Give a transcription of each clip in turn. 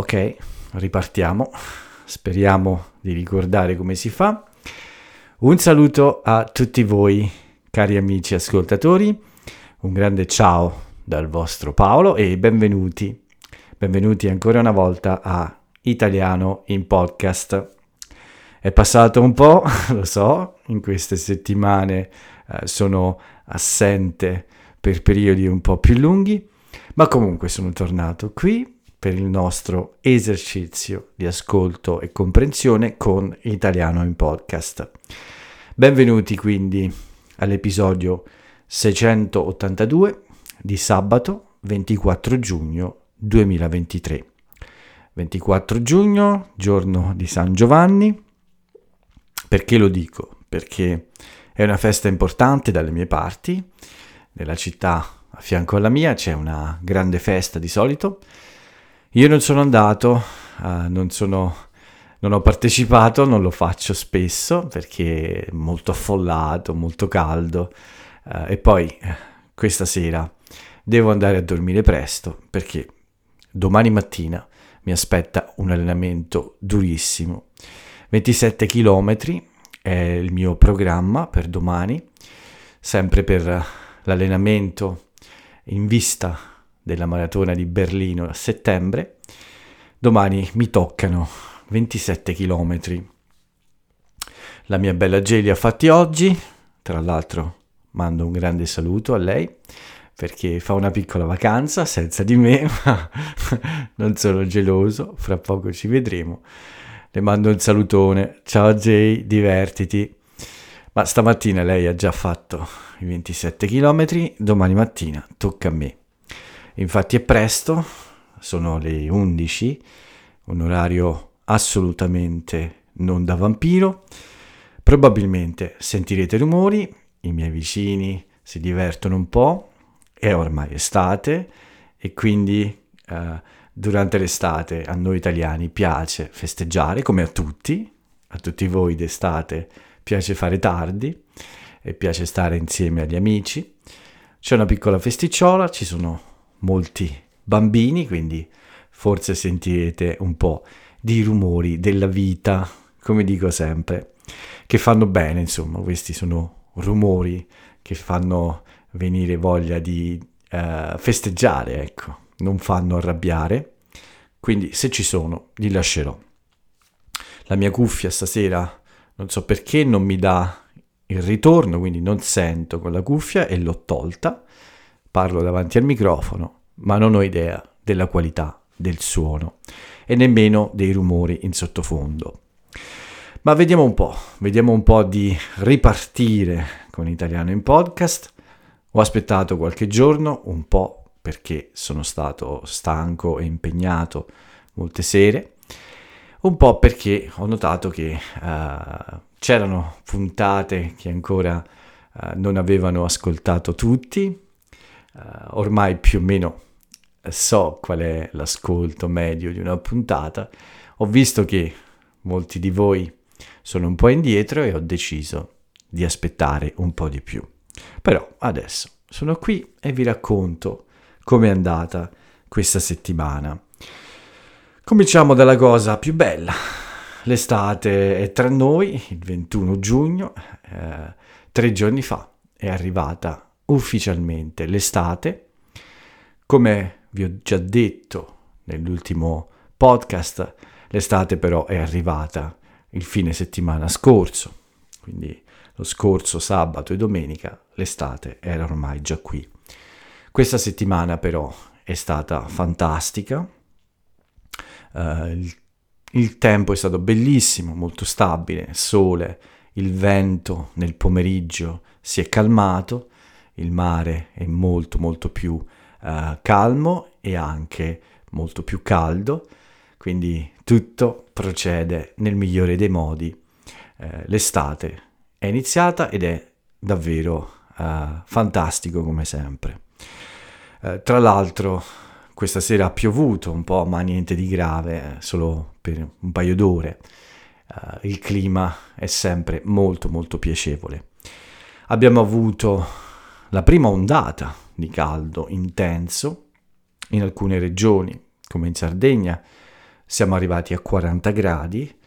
Ok, ripartiamo. Speriamo di ricordare come si fa. Un saluto a tutti voi, cari amici ascoltatori. Un grande ciao dal vostro Paolo e benvenuti. Benvenuti ancora una volta a Italiano in podcast. È passato un po', lo so, in queste settimane eh, sono assente per periodi un po' più lunghi, ma comunque sono tornato qui per il nostro esercizio di ascolto e comprensione con Italiano in podcast. Benvenuti quindi all'episodio 682 di sabato 24 giugno 2023. 24 giugno, giorno di San Giovanni, perché lo dico? Perché è una festa importante dalle mie parti. Nella città a fianco alla mia c'è una grande festa di solito. Io non sono andato, uh, non, sono, non ho partecipato, non lo faccio spesso perché è molto affollato, molto caldo. Uh, e poi eh, questa sera devo andare a dormire presto perché domani mattina mi aspetta un allenamento durissimo 27 km è il mio programma per domani, sempre per l'allenamento in vista della maratona di Berlino a settembre. Domani mi toccano 27 km. La mia bella Gelia fatti oggi, tra l'altro mando un grande saluto a lei perché fa una piccola vacanza senza di me, ma non sono geloso, fra poco ci vedremo le mando un salutone. Ciao Jay, divertiti. Ma stamattina lei ha già fatto i 27 km, domani mattina tocca a me. Infatti è presto, sono le 11, un orario assolutamente non da vampiro. Probabilmente sentirete rumori, i miei vicini si divertono un po', è ormai estate e quindi... Uh, durante l'estate a noi italiani piace festeggiare, come a tutti, a tutti voi d'estate piace fare tardi e piace stare insieme agli amici. C'è una piccola festicciola, ci sono molti bambini, quindi forse sentirete un po' di rumori della vita, come dico sempre, che fanno bene, insomma, questi sono rumori che fanno venire voglia di uh, festeggiare, ecco non fanno arrabbiare, quindi se ci sono li lascerò. La mia cuffia stasera non so perché non mi dà il ritorno, quindi non sento con la cuffia e l'ho tolta. Parlo davanti al microfono, ma non ho idea della qualità del suono e nemmeno dei rumori in sottofondo. Ma vediamo un po', vediamo un po' di ripartire con Italiano in podcast. Ho aspettato qualche giorno, un po' perché sono stato stanco e impegnato molte sere, un po' perché ho notato che uh, c'erano puntate che ancora uh, non avevano ascoltato tutti, uh, ormai più o meno so qual è l'ascolto medio di una puntata, ho visto che molti di voi sono un po' indietro e ho deciso di aspettare un po' di più. Però adesso sono qui e vi racconto come è andata questa settimana. Cominciamo dalla cosa più bella. L'estate è tra noi, il 21 giugno, eh, tre giorni fa è arrivata ufficialmente l'estate. Come vi ho già detto nell'ultimo podcast, l'estate però è arrivata il fine settimana scorso, quindi lo scorso sabato e domenica l'estate era ormai già qui. Questa settimana però è stata fantastica, uh, il, il tempo è stato bellissimo, molto stabile, sole, il vento nel pomeriggio si è calmato, il mare è molto molto più uh, calmo e anche molto più caldo, quindi tutto procede nel migliore dei modi. Uh, l'estate è iniziata ed è davvero uh, fantastico come sempre. Eh, tra l'altro questa sera ha piovuto un po', ma niente di grave, eh, solo per un paio d'ore. Uh, il clima è sempre molto molto piacevole. Abbiamo avuto la prima ondata di caldo intenso in alcune regioni, come in Sardegna, siamo arrivati a 40 gradi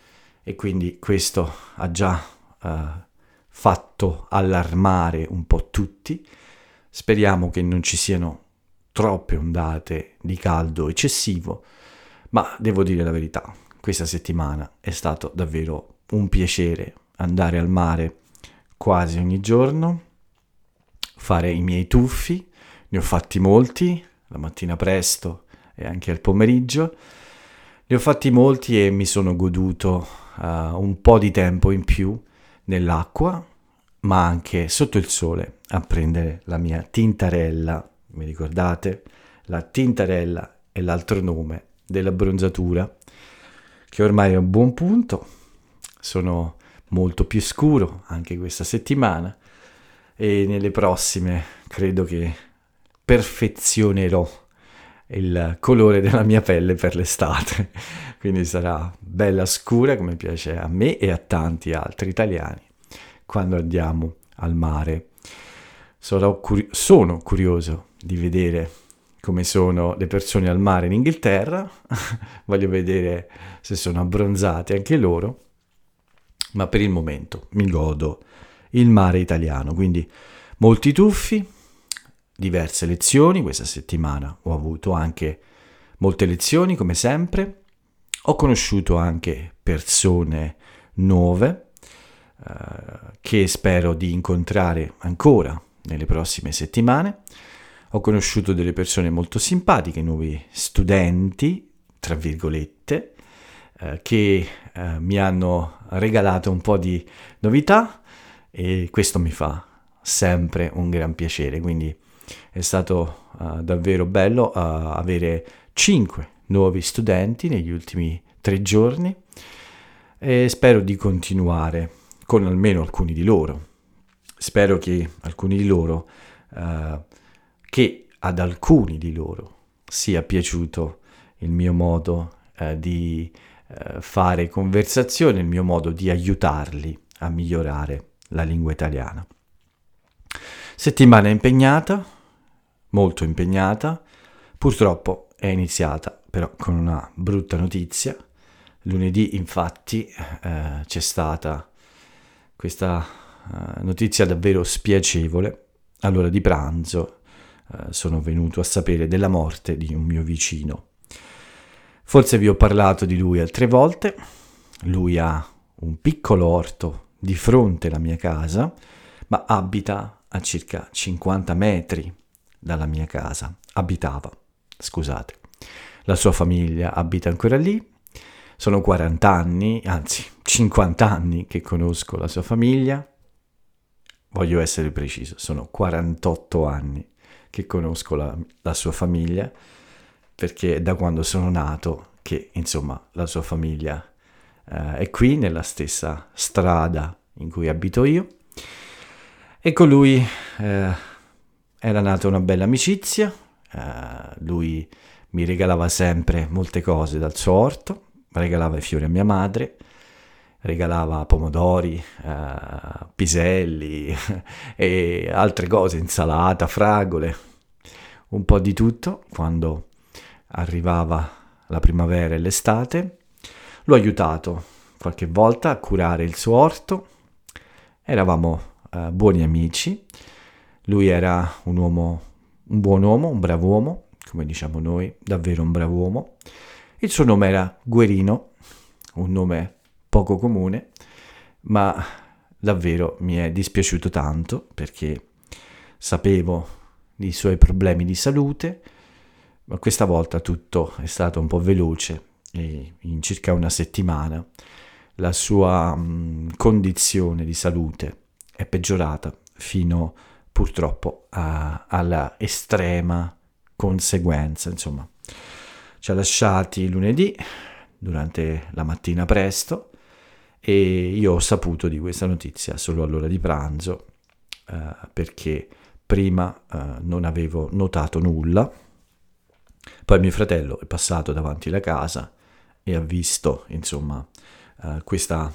e quindi questo ha già uh, fatto allarmare un po' tutti. Speriamo che non ci siano troppe ondate di caldo eccessivo, ma devo dire la verità, questa settimana è stato davvero un piacere andare al mare quasi ogni giorno, fare i miei tuffi, ne ho fatti molti, la mattina presto e anche al pomeriggio, ne ho fatti molti e mi sono goduto uh, un po' di tempo in più nell'acqua, ma anche sotto il sole a prendere la mia tintarella, mi ricordate? La tintarella è l'altro nome della bronzatura, che ormai è un buon punto, sono molto più scuro anche questa settimana e nelle prossime credo che perfezionerò il colore della mia pelle per l'estate, quindi sarà bella scura come piace a me e a tanti altri italiani quando andiamo al mare. Curi- sono curioso di vedere come sono le persone al mare in Inghilterra, voglio vedere se sono abbronzate anche loro, ma per il momento mi godo il mare italiano, quindi molti tuffi, diverse lezioni, questa settimana ho avuto anche molte lezioni come sempre, ho conosciuto anche persone nuove eh, che spero di incontrare ancora nelle prossime settimane. Ho conosciuto delle persone molto simpatiche, nuovi studenti, tra virgolette, eh, che eh, mi hanno regalato un po' di novità e questo mi fa sempre un gran piacere. Quindi è stato uh, davvero bello uh, avere 5 nuovi studenti negli ultimi tre giorni e spero di continuare con almeno alcuni di loro. Spero che alcuni di loro, uh, che ad alcuni di loro sia piaciuto il mio modo di fare conversazione, il mio modo di aiutarli a migliorare la lingua italiana. Settimana impegnata, molto impegnata, purtroppo è iniziata però con una brutta notizia. Lunedì infatti eh, c'è stata questa eh, notizia davvero spiacevole. All'ora di pranzo eh, sono venuto a sapere della morte di un mio vicino. Forse vi ho parlato di lui altre volte. Lui ha un piccolo orto di fronte alla mia casa, ma abita a circa 50 metri dalla mia casa. Abitava, scusate. La sua famiglia abita ancora lì. Sono 40 anni, anzi 50 anni che conosco la sua famiglia. Voglio essere preciso, sono 48 anni che conosco la, la sua famiglia, perché è da quando sono nato che, insomma, la sua famiglia eh, è qui, nella stessa strada in cui abito io. E con lui eh, era nata una bella amicizia, uh, lui mi regalava sempre molte cose dal suo orto, regalava i fiori a mia madre, regalava pomodori, uh, piselli e altre cose, insalata, fragole, un po' di tutto quando arrivava la primavera e l'estate. L'ho aiutato qualche volta a curare il suo orto, eravamo uh, buoni amici lui era un uomo, un buon uomo, un bravo uomo, come diciamo noi, davvero un bravo uomo. Il suo nome era Guerino, un nome poco comune, ma davvero mi è dispiaciuto tanto perché sapevo dei suoi problemi di salute, ma questa volta tutto è stato un po' veloce in circa una settimana la sua condizione di salute è peggiorata fino purtroppo a, alla estrema conseguenza, insomma. Ci ha lasciati lunedì durante la mattina presto e io ho saputo di questa notizia solo all'ora di pranzo eh, perché prima eh, non avevo notato nulla. Poi mio fratello è passato davanti alla casa e ha visto, insomma, eh, questa...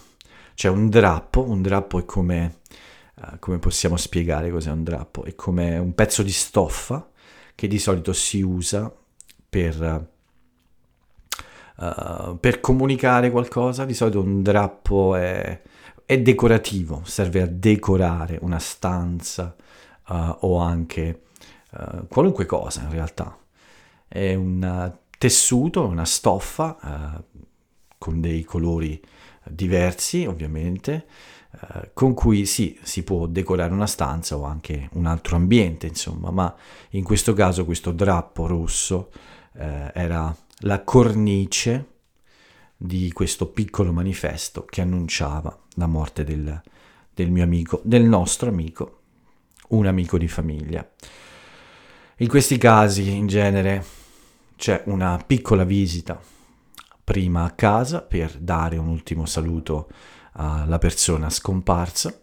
C'è un drappo, un drappo è come uh, come possiamo spiegare cos'è un drappo? È come un pezzo di stoffa che di solito si usa per uh, per comunicare qualcosa, di solito un drappo è, è decorativo, serve a decorare una stanza uh, o anche uh, qualunque cosa in realtà. È un tessuto, una stoffa con dei colori diversi ovviamente, eh, con cui sì, si può decorare una stanza o anche un altro ambiente, insomma, ma in questo caso questo drappo rosso eh, era la cornice di questo piccolo manifesto che annunciava la morte del, del mio amico, del nostro amico, un amico di famiglia. In questi casi, in genere, c'è una piccola visita prima a casa per dare un ultimo saluto alla persona scomparsa.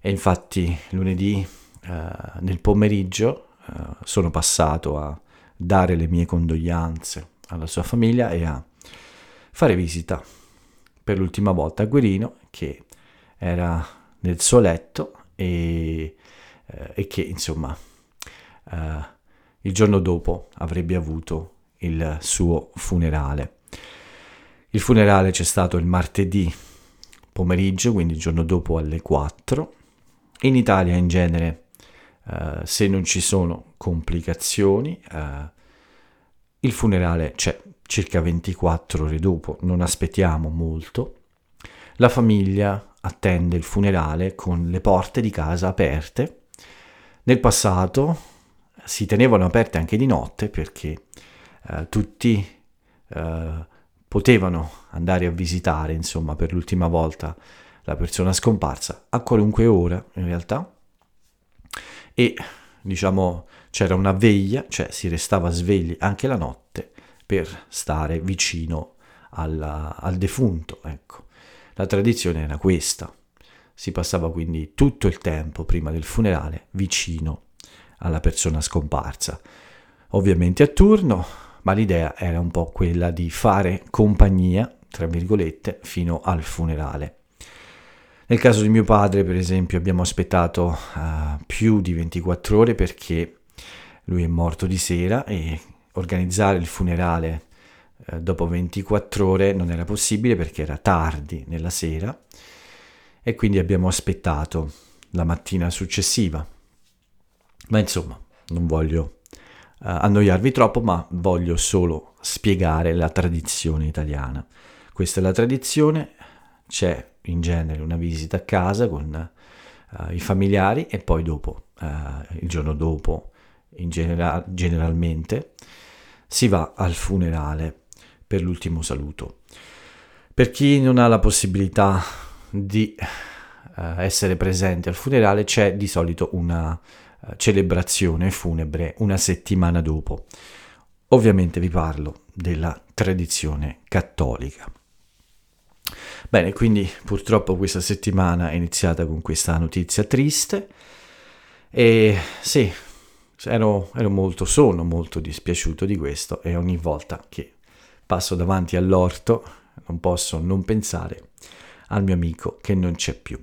E infatti lunedì eh, nel pomeriggio eh, sono passato a dare le mie condoglianze alla sua famiglia e a fare visita per l'ultima volta a Guerino che era nel suo letto e, eh, e che insomma eh, il giorno dopo avrebbe avuto il suo funerale. Il funerale c'è stato il martedì pomeriggio, quindi il giorno dopo alle 4. In Italia in genere, uh, se non ci sono complicazioni, uh, il funerale c'è circa 24 ore dopo, non aspettiamo molto. La famiglia attende il funerale con le porte di casa aperte. Nel passato si tenevano aperte anche di notte perché uh, tutti potevano andare a visitare, insomma, per l'ultima volta la persona scomparsa a qualunque ora, in realtà. E, diciamo, c'era una veglia, cioè si restava svegli anche la notte per stare vicino alla, al defunto, ecco. La tradizione era questa. Si passava quindi tutto il tempo prima del funerale vicino alla persona scomparsa. Ovviamente a turno, ma l'idea era un po' quella di fare compagnia, tra virgolette, fino al funerale. Nel caso di mio padre, per esempio, abbiamo aspettato uh, più di 24 ore perché lui è morto di sera e organizzare il funerale uh, dopo 24 ore non era possibile perché era tardi nella sera e quindi abbiamo aspettato la mattina successiva. Ma insomma, non voglio uh, annoiarvi troppo, ma voglio solo spiegare la tradizione italiana. Questa è la tradizione, c'è in genere una visita a casa con uh, i familiari e poi dopo, uh, il giorno dopo, genera- generalmente, si va al funerale per l'ultimo saluto. Per chi non ha la possibilità di essere presente al funerale c'è di solito una eh, celebrazione funebre una settimana dopo. Ovviamente vi parlo della tradizione cattolica. Bene, quindi purtroppo questa settimana è iniziata con questa notizia triste e sì, ero, ero molto, sono molto dispiaciuto di questo e ogni volta che passo davanti all'orto non posso non pensare al mio amico che non c'è più.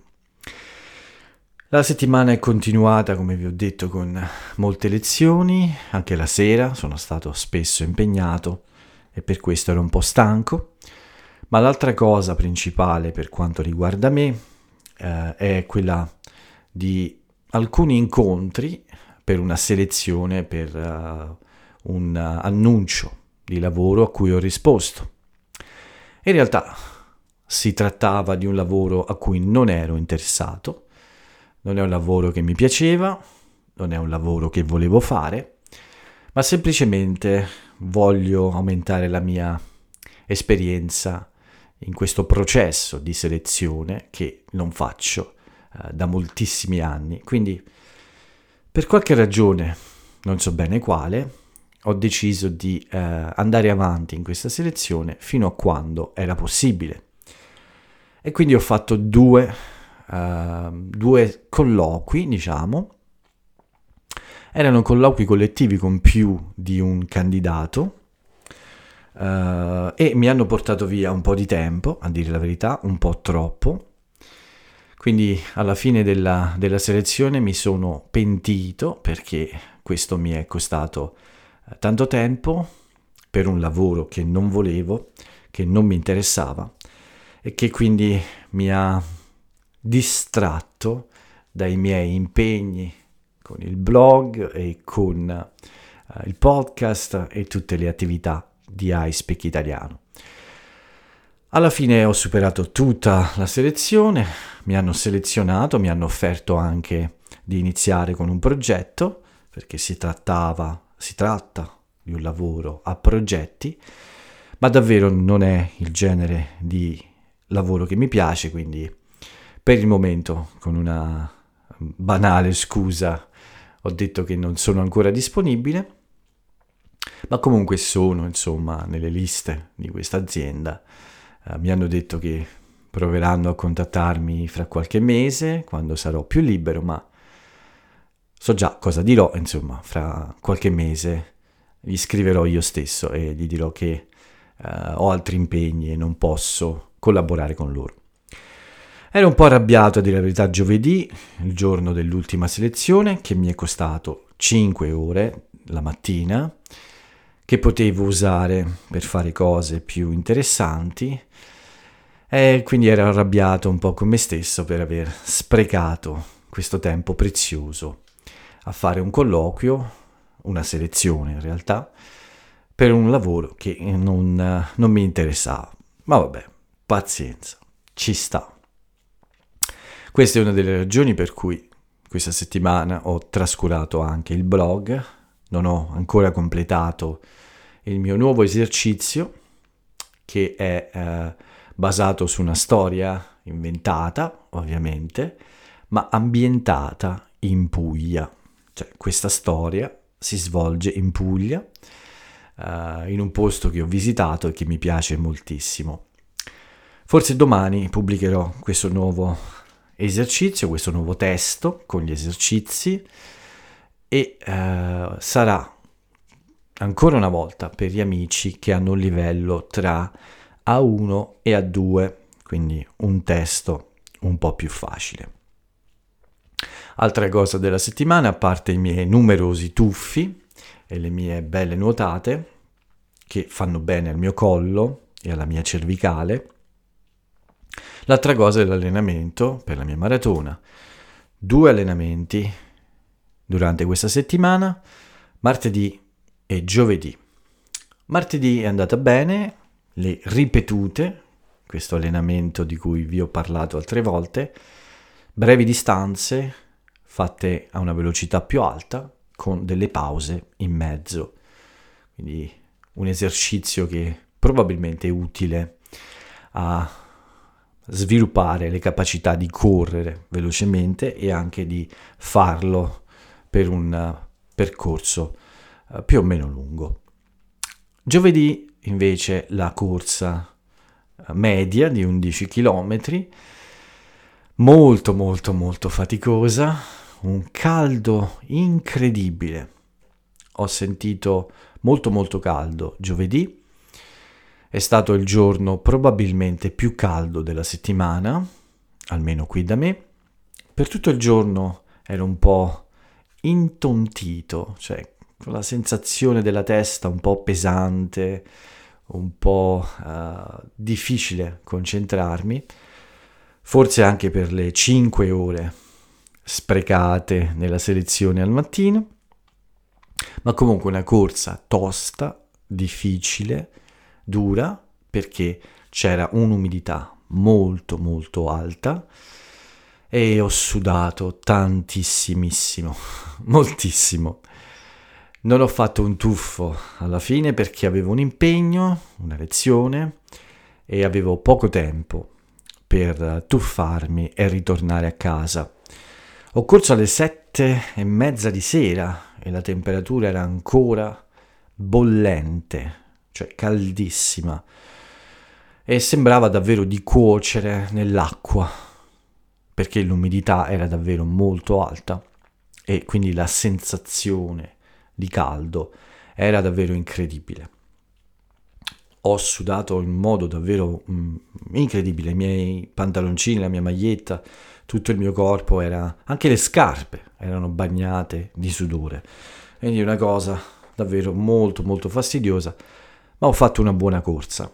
La settimana è continuata, come vi ho detto, con molte lezioni, anche la sera sono stato spesso impegnato e per questo ero un po' stanco, ma l'altra cosa principale per quanto riguarda me eh, è quella di alcuni incontri per una selezione, per uh, un uh, annuncio di lavoro a cui ho risposto. In realtà si trattava di un lavoro a cui non ero interessato, non è un lavoro che mi piaceva, non è un lavoro che volevo fare, ma semplicemente voglio aumentare la mia esperienza in questo processo di selezione che non faccio eh, da moltissimi anni. Quindi, per qualche ragione, non so bene quale, ho deciso di eh, andare avanti in questa selezione fino a quando era possibile. E quindi ho fatto due uh, due colloqui, diciamo. Erano colloqui collettivi con più di un candidato uh, e mi hanno portato via un po' di tempo, a dire la verità, un po' troppo. Quindi alla fine della, della selezione mi sono pentito perché questo mi è costato eh, tanto tempo per un lavoro che non volevo, che non mi interessava e che quindi mi ha distratto dai miei impegni con il blog e con uh, il podcast e tutte le attività di iSpeak Italiano. Alla fine ho superato tutta la selezione, mi hanno selezionato, mi hanno offerto anche di iniziare con un progetto, perché si trattava, si tratta di un lavoro a progetti, ma davvero non è il genere di lavoro che mi piace, quindi per il momento, con una banale scusa, ho detto che non sono ancora disponibile, ma comunque sono, insomma, nelle liste di questa azienda. Eh, mi hanno detto che proveranno a contattarmi fra qualche mese, quando sarò più libero, ma so già cosa dirò, insomma, fra qualche mese gli scriverò io stesso e gli dirò che uh, ho altri impegni e non posso collaborare con loro. Ero un po' arrabbiato a dire la verità giovedì, il giorno dell'ultima selezione, che mi è costato 5 ore la mattina, che potevo usare per fare cose più interessanti, e quindi ero arrabbiato un po' con me stesso per aver sprecato questo tempo prezioso a fare un colloquio, una selezione in realtà, per un lavoro che non, non mi interessava. Ma vabbè, pazienza, ci sta. Questa è una delle ragioni per cui questa settimana ho trascurato anche il blog, non ho ancora completato il mio nuovo esercizio che è eh, basato su una storia inventata, ovviamente, ma ambientata in Puglia. Cioè, questa storia si svolge in Puglia, uh, in un posto che ho visitato e che mi piace moltissimo. Forse domani pubblicherò questo nuovo esercizio, questo nuovo testo con gli esercizi e uh, sarà ancora una volta per gli amici che hanno un livello tra A1 e A2, quindi un testo un po' più facile. Altra cosa della settimana, a parte i miei numerosi tuffi e le mie belle nuotate, che fanno bene al mio collo e alla mia cervicale, l'altra cosa è l'allenamento per la mia maratona. Due allenamenti durante questa settimana, martedì e giovedì. Martedì è andata bene, le ripetute, questo allenamento di cui vi ho parlato altre volte, brevi distanze, fatte a una velocità più alta con delle pause in mezzo. Quindi un esercizio che probabilmente è utile a sviluppare le capacità di correre velocemente e anche di farlo per un percorso eh, più o meno lungo. Giovedì invece la corsa eh, media di 11 km, molto molto molto faticosa, un caldo incredibile. Ho sentito molto molto caldo giovedì. È stato il giorno probabilmente più caldo della settimana, almeno qui da me. Per tutto il giorno ero un po' intontito, cioè con la sensazione della testa un po' pesante, un po' uh, difficile concentrarmi, forse anche per le 5 ore sprecate nella selezione al mattino, ma comunque una corsa tosta, difficile, dura, perché c'era un'umidità molto molto alta e ho sudato tantissimissimo, moltissimo. Non ho fatto un tuffo alla fine perché avevo un impegno, una lezione e avevo poco tempo per tuffarmi e ritornare a casa. Ho corso alle sette e mezza di sera e la temperatura era ancora bollente, cioè caldissima, e sembrava davvero di cuocere nell'acqua, perché l'umidità era davvero molto alta e quindi la sensazione di caldo era davvero incredibile. Ho sudato in modo davvero mm, incredibile, i miei pantaloncini, la mia maglietta, tutto il mio corpo era, anche le scarpe erano bagnate di sudore. Quindi una cosa davvero molto molto fastidiosa, ma ho fatto una buona corsa,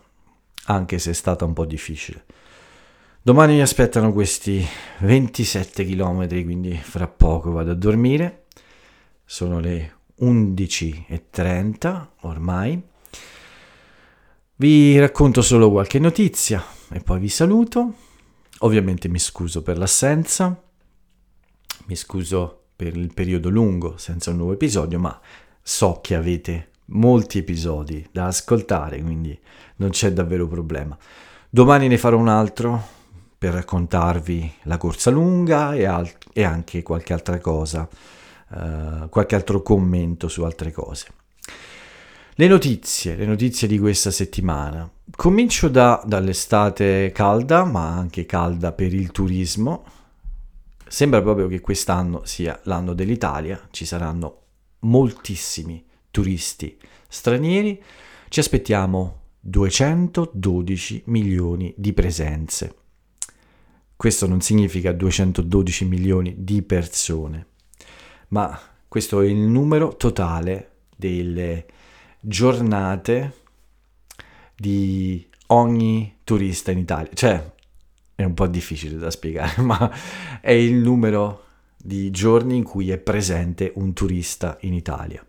anche se è stata un po' difficile. Domani mi aspettano questi 27 km, quindi fra poco vado a dormire. Sono le 11.30 ormai. Vi racconto solo qualche notizia e poi vi saluto. Ovviamente mi scuso per l'assenza, mi scuso per il periodo lungo senza un nuovo episodio, ma so che avete molti episodi da ascoltare, quindi non c'è davvero problema. Domani ne farò un altro per raccontarvi la corsa lunga e, al- e anche qualche altra cosa, uh, qualche altro commento su altre cose. Le notizie, le notizie di questa settimana. Comincio da, dall'estate calda, ma anche calda per il turismo. Sembra proprio che quest'anno sia l'anno dell'Italia, ci saranno moltissimi turisti stranieri, ci aspettiamo 212 milioni di presenze. Questo non significa 212 milioni di persone, ma questo è il numero totale delle giornate di ogni turista in Italia. Cioè, è un po' difficile da spiegare, ma è il numero di giorni in cui è presente un turista in Italia.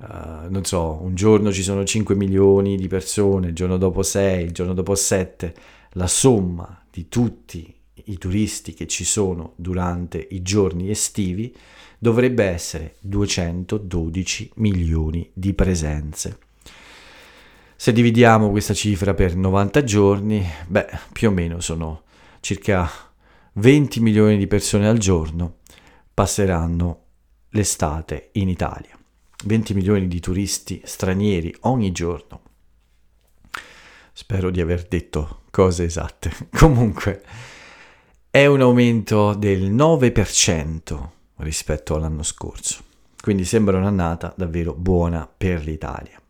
Uh, non so, un giorno ci sono 5 milioni di persone, il giorno dopo 6, il giorno dopo 7, la somma di tutti i turisti che ci sono durante i giorni estivi dovrebbe essere 212 milioni di presenze. Se dividiamo questa cifra per 90 giorni, beh, più o meno sono circa 20 milioni di persone al giorno passeranno l'estate in Italia. 20 milioni di turisti stranieri ogni giorno. Spero di aver detto cose esatte. Comunque, è un aumento del 9% rispetto all'anno scorso. Quindi sembra un'annata davvero buona per l'Italia.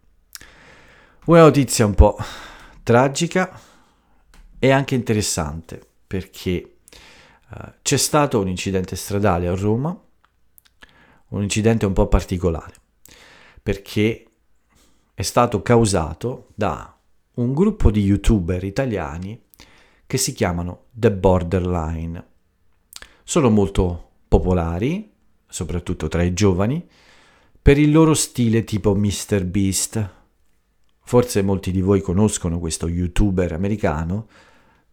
Una notizia un po' tragica e anche interessante perché uh, c'è stato un incidente stradale a Roma, un incidente un po' particolare perché è stato causato da un gruppo di youtuber italiani che si chiamano The Borderline. Sono molto popolari, soprattutto tra i giovani, per il loro stile tipo Mr. Beast. Forse molti di voi conoscono questo youtuber americano,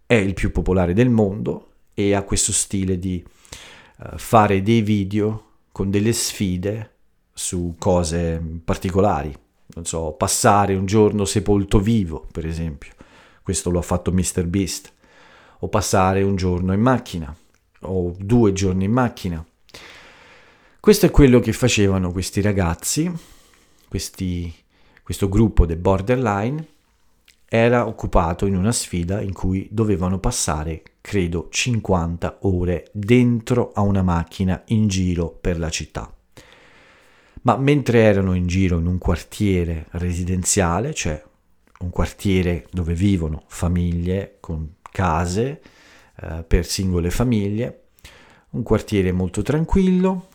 è il più popolare del mondo e ha questo stile di uh, fare dei video con delle sfide su cose particolari. Non so, passare un giorno sepolto vivo, per esempio. Questo lo ha fatto Mr. Beast. O passare un giorno in macchina, o due giorni in macchina. Questo è quello che facevano questi ragazzi, questi, questo gruppo del borderline era occupato in una sfida in cui dovevano passare, credo, 50 ore dentro a una macchina in giro per la città ma mentre erano in giro in un quartiere residenziale, cioè un quartiere dove vivono famiglie con case eh, per singole famiglie, un quartiere molto tranquillo,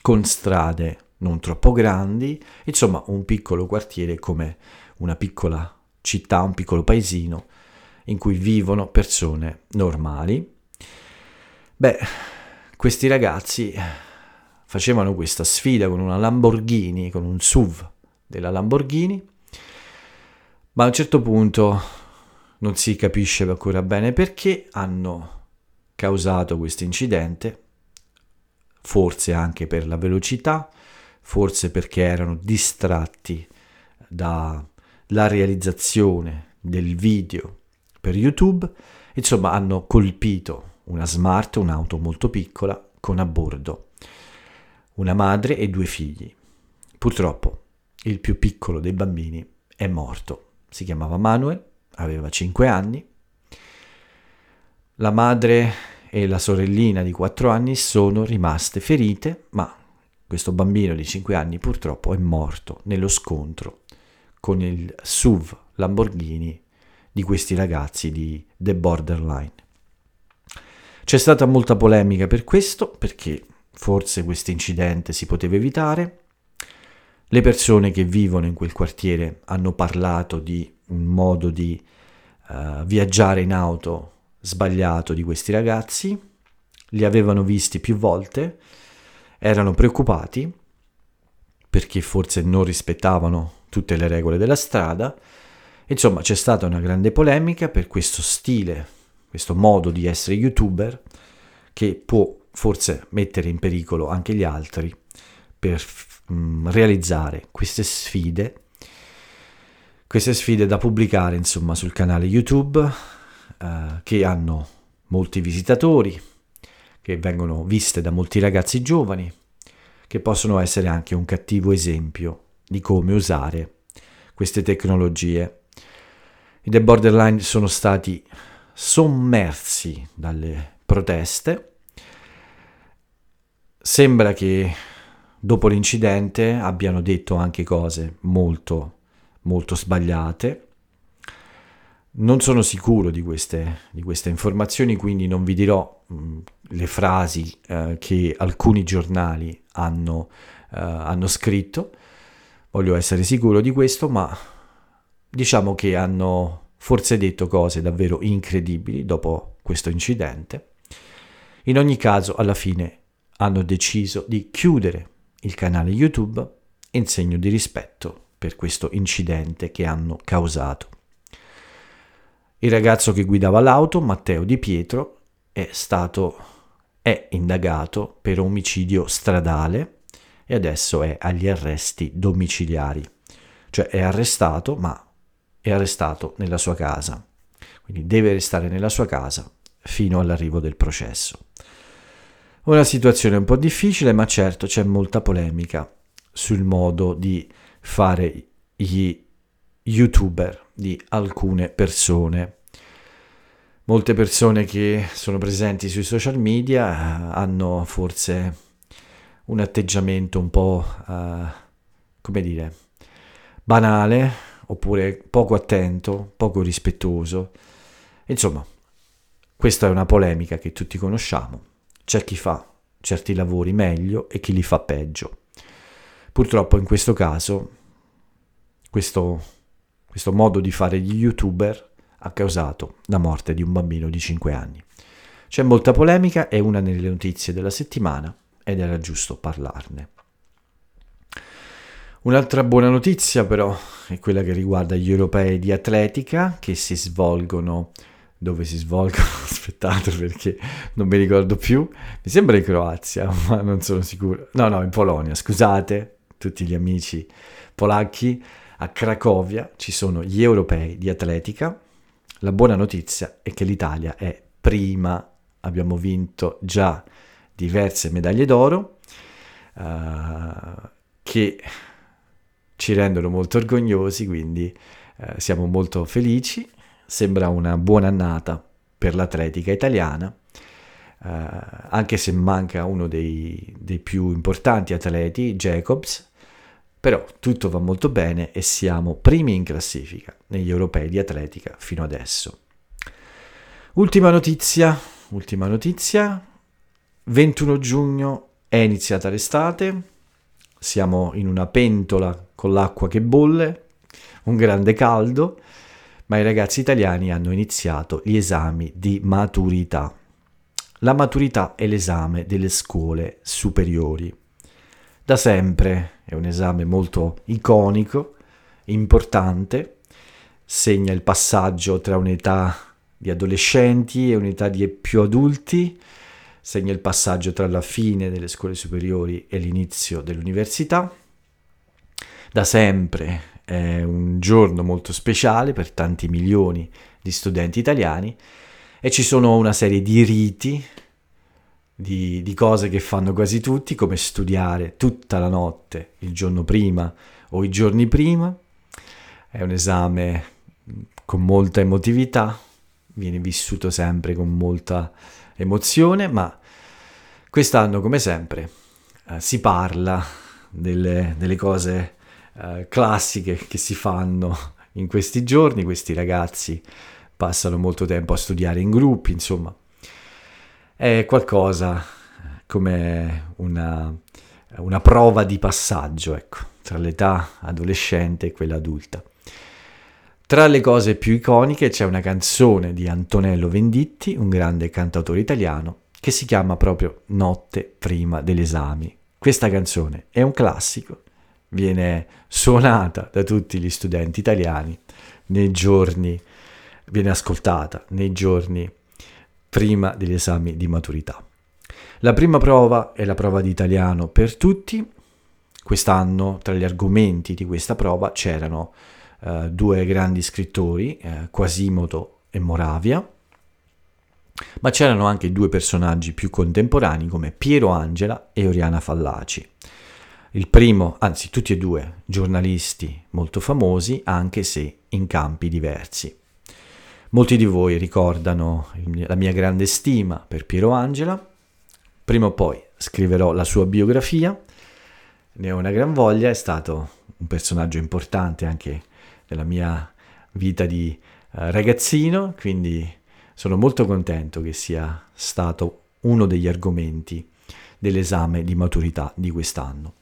con strade non troppo grandi, insomma un piccolo quartiere come una piccola città, un piccolo paesino in cui vivono persone normali. Beh, questi ragazzi facevano questa sfida con una Lamborghini, con un SUV della Lamborghini, ma a un certo punto non si capisce ancora bene perché hanno causato questo incidente, forse anche per la velocità, forse perché erano distratti dalla realizzazione del video per YouTube, insomma hanno colpito una smart, un'auto molto piccola, con a bordo una madre e due figli. Purtroppo il più piccolo dei bambini è morto. Si chiamava Manuel, aveva 5 anni. La madre e la sorellina di 4 anni sono rimaste ferite, ma questo bambino di 5 anni purtroppo è morto nello scontro con il SUV Lamborghini di questi ragazzi di The Borderline. C'è stata molta polemica per questo, perché Forse questo incidente si poteva evitare. Le persone che vivono in quel quartiere hanno parlato di un modo di uh, viaggiare in auto sbagliato di questi ragazzi, li avevano visti più volte, erano preoccupati perché forse non rispettavano tutte le regole della strada. Insomma, c'è stata una grande polemica per questo stile, questo modo di essere youtuber che può forse mettere in pericolo anche gli altri per mm, realizzare queste sfide, queste sfide da pubblicare insomma sul canale YouTube eh, che hanno molti visitatori, che vengono viste da molti ragazzi giovani, che possono essere anche un cattivo esempio di come usare queste tecnologie. I The Borderline sono stati sommersi dalle proteste. Sembra che dopo l'incidente abbiano detto anche cose molto, molto sbagliate. Non sono sicuro di queste, di queste informazioni, quindi non vi dirò mh, le frasi eh, che alcuni giornali hanno, eh, hanno scritto. Voglio essere sicuro di questo, ma diciamo che hanno forse detto cose davvero incredibili dopo questo incidente. In ogni caso, alla fine hanno deciso di chiudere il canale YouTube in segno di rispetto per questo incidente che hanno causato. Il ragazzo che guidava l'auto, Matteo Di Pietro, è stato è indagato per omicidio stradale e adesso è agli arresti domiciliari. Cioè è arrestato, ma è arrestato nella sua casa. Quindi deve restare nella sua casa fino all'arrivo del processo. Una situazione un po' difficile, ma certo c'è molta polemica sul modo di fare gli youtuber di alcune persone. Molte persone che sono presenti sui social media eh, hanno forse un atteggiamento un po', uh, come dire, banale oppure poco attento, poco rispettoso. Insomma, questa è una polemica che tutti conosciamo. C'è chi fa certi lavori meglio e chi li fa peggio. Purtroppo in questo caso questo, questo modo di fare gli youtuber ha causato la morte di un bambino di 5 anni. C'è molta polemica, è una delle notizie della settimana ed era giusto parlarne. Un'altra buona notizia però è quella che riguarda gli europei di atletica che si svolgono dove si svolgono, aspettate perché non mi ricordo più, mi sembra in Croazia, ma non sono sicuro. No, no, in Polonia, scusate, tutti gli amici polacchi, a Cracovia ci sono gli europei di atletica. La buona notizia è che l'Italia è prima, abbiamo vinto già diverse medaglie d'oro uh, che ci rendono molto orgogliosi, quindi uh, siamo molto felici sembra una buona annata per l'atletica italiana, eh, anche se manca uno dei, dei più importanti atleti, Jacobs, però tutto va molto bene e siamo primi in classifica negli europei di atletica fino adesso. Ultima notizia, ultima notizia, 21 giugno è iniziata l'estate, siamo in una pentola con l'acqua che bolle, un grande caldo, ma i ragazzi italiani hanno iniziato gli esami di maturità. La maturità è l'esame delle scuole superiori. Da sempre è un esame molto iconico, importante, segna il passaggio tra un'età di adolescenti e un'età di più adulti, segna il passaggio tra la fine delle scuole superiori e l'inizio dell'università. Da sempre è un giorno molto speciale per tanti milioni di studenti italiani e ci sono una serie di riti, di, di, cose che fanno quasi tutti, come studiare tutta la notte il giorno prima o i giorni prima. È un esame con molta emotività, viene vissuto sempre con molta emozione, ma quest'anno, come sempre, eh, si parla delle, delle cose eh, classiche che si fanno in questi giorni, questi ragazzi passano molto tempo a studiare in gruppi, insomma, è qualcosa come una, una prova di passaggio, ecco, tra l'età adolescente e quella adulta. Tra le cose più iconiche c'è una canzone di Antonello Venditti, un grande cantautore italiano, che si chiama proprio Notte prima degli esami. Questa canzone è un classico, viene suonata da tutti gli studenti italiani nei giorni, viene ascoltata nei giorni prima degli esami di maturità. La prima prova è la prova di italiano per tutti. Quest'anno tra gli argomenti di questa prova c'erano eh, due grandi scrittori, eh, Quasimodo e Moravia, ma c'erano anche due personaggi più contemporanei come Piero Angela e Oriana Fallaci. Il primo, anzi tutti e due, giornalisti molto famosi, anche se in campi diversi. Molti di voi ricordano la mia grande stima per Piero Angela. Prima o poi scriverò la sua biografia. Ne ho una gran voglia, è stato un personaggio importante anche della mia vita di uh, ragazzino, quindi sono molto contento che sia stato uno degli argomenti dell'esame di maturità di quest'anno.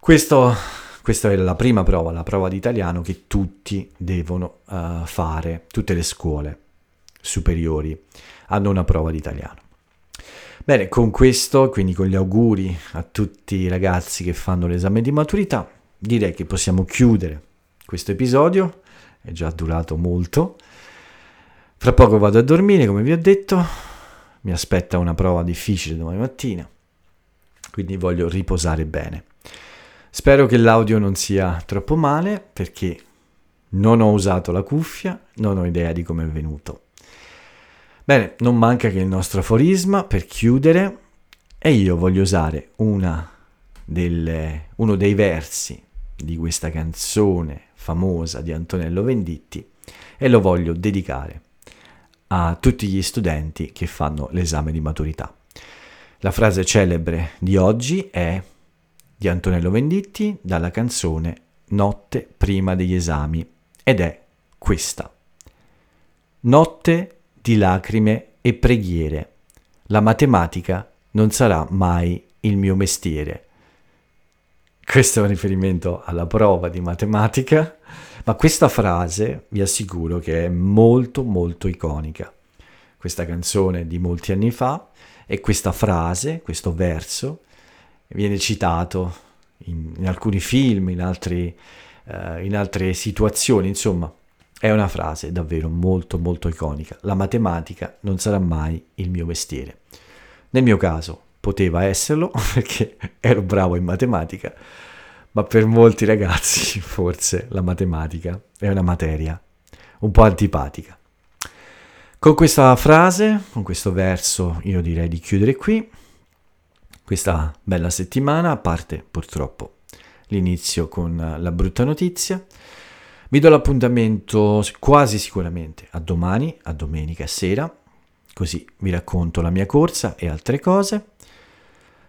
Questo, questa è la prima prova, la prova di italiano che tutti devono uh, fare, tutte le scuole superiori hanno una prova di italiano. Bene, con questo, quindi con gli auguri a tutti i ragazzi che fanno l'esame di maturità, direi che possiamo chiudere questo episodio, è già durato molto. Fra poco vado a dormire, come vi ho detto, mi aspetta una prova difficile domani mattina, quindi voglio riposare bene. Spero che l'audio non sia troppo male perché non ho usato la cuffia, non ho idea di come è venuto. Bene, non manca che il nostro aforisma per chiudere e io voglio usare delle, uno dei versi di questa canzone famosa di Antonello Venditti e lo voglio dedicare a tutti gli studenti che fanno l'esame di maturità. La frase celebre di oggi è di Antonello Venditti dalla canzone Notte prima degli esami ed è questa. Notte di lacrime e preghiere. La matematica non sarà mai il mio mestiere. Questo è un riferimento alla prova di matematica, ma questa frase vi assicuro che è molto molto iconica. Questa canzone di molti anni fa e questa frase, questo verso, viene citato in, in alcuni film, in, altri, uh, in altre situazioni, insomma, è una frase davvero molto molto iconica. La matematica non sarà mai il mio mestiere. Nel mio caso poteva esserlo perché ero bravo in matematica, ma per molti ragazzi forse la matematica è una materia un po' antipatica. Con questa frase, con questo verso, io direi di chiudere qui questa bella settimana, a parte purtroppo l'inizio con la brutta notizia. Vi do l'appuntamento quasi sicuramente a domani, a domenica sera, così vi racconto la mia corsa e altre cose.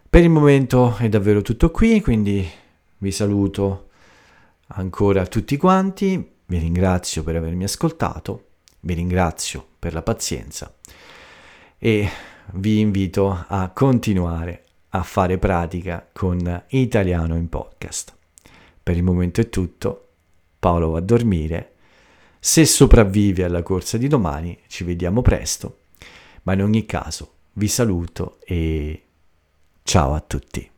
Per il momento è davvero tutto qui, quindi vi saluto ancora tutti quanti, vi ringrazio per avermi ascoltato, vi ringrazio per la pazienza e vi invito a continuare a fare pratica con Italiano in podcast. Per il momento è tutto, Paolo va a dormire, se sopravvive alla corsa di domani ci vediamo presto, ma in ogni caso vi saluto e ciao a tutti.